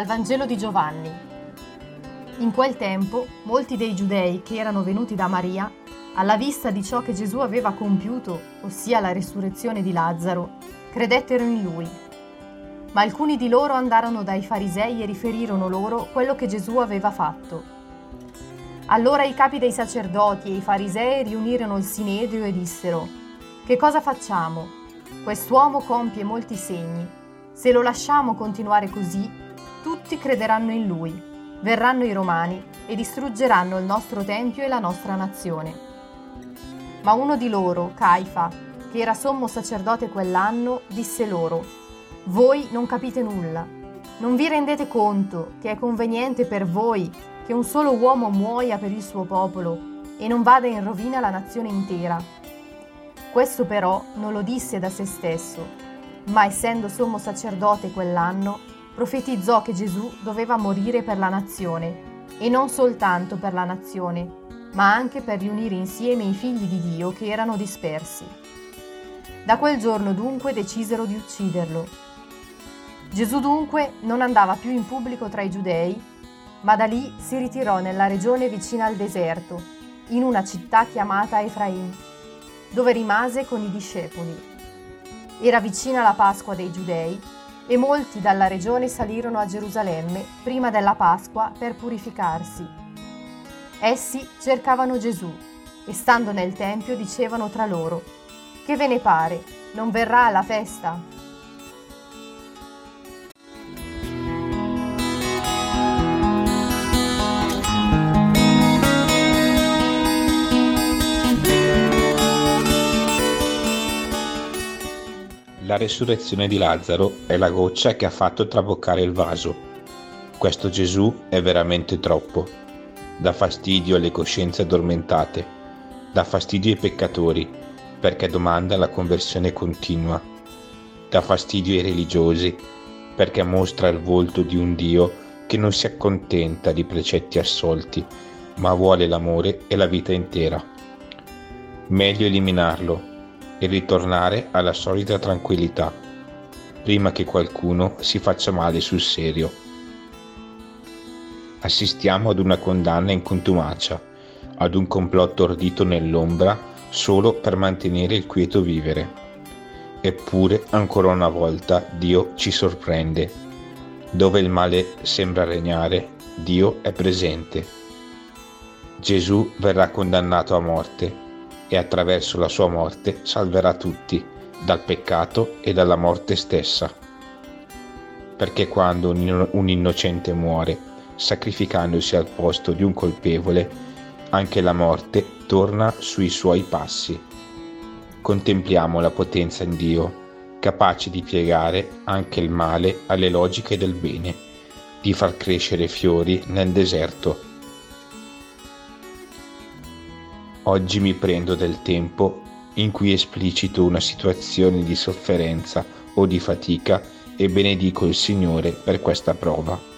Vangelo di Giovanni. In quel tempo molti dei giudei che erano venuti da Maria, alla vista di ciò che Gesù aveva compiuto, ossia la risurrezione di Lazzaro, credettero in lui. Ma alcuni di loro andarono dai farisei e riferirono loro quello che Gesù aveva fatto. Allora i capi dei sacerdoti e i farisei riunirono il sinedrio e dissero, Che cosa facciamo? Quest'uomo compie molti segni. Se lo lasciamo continuare così, tutti crederanno in lui, verranno i romani e distruggeranno il nostro tempio e la nostra nazione. Ma uno di loro, Caifa, che era sommo sacerdote quell'anno, disse loro, Voi non capite nulla, non vi rendete conto che è conveniente per voi che un solo uomo muoia per il suo popolo e non vada in rovina la nazione intera. Questo però non lo disse da se stesso, ma essendo sommo sacerdote quell'anno, profetizzò che Gesù doveva morire per la nazione, e non soltanto per la nazione, ma anche per riunire insieme i figli di Dio che erano dispersi. Da quel giorno dunque decisero di ucciderlo. Gesù dunque non andava più in pubblico tra i giudei, ma da lì si ritirò nella regione vicina al deserto, in una città chiamata Efraim, dove rimase con i discepoli. Era vicina la Pasqua dei giudei e molti dalla regione salirono a Gerusalemme prima della Pasqua per purificarsi. Essi cercavano Gesù e stando nel Tempio dicevano tra loro, Che ve ne pare? Non verrà alla festa? La resurrezione di Lazzaro è la goccia che ha fatto traboccare il vaso. Questo Gesù è veramente troppo. Dà fastidio alle coscienze addormentate, dà fastidio ai peccatori, perché domanda la conversione continua. Dà fastidio ai religiosi, perché mostra il volto di un Dio che non si accontenta di precetti assolti, ma vuole l'amore e la vita intera. Meglio eliminarlo e ritornare alla solita tranquillità, prima che qualcuno si faccia male sul serio. Assistiamo ad una condanna in contumacia, ad un complotto ordito nell'ombra solo per mantenere il quieto vivere. Eppure, ancora una volta, Dio ci sorprende. Dove il male sembra regnare, Dio è presente. Gesù verrà condannato a morte e attraverso la sua morte salverà tutti dal peccato e dalla morte stessa. Perché quando un innocente muore, sacrificandosi al posto di un colpevole, anche la morte torna sui suoi passi. Contempliamo la potenza in Dio, capace di piegare anche il male alle logiche del bene, di far crescere fiori nel deserto Oggi mi prendo del tempo in cui esplicito una situazione di sofferenza o di fatica e benedico il Signore per questa prova.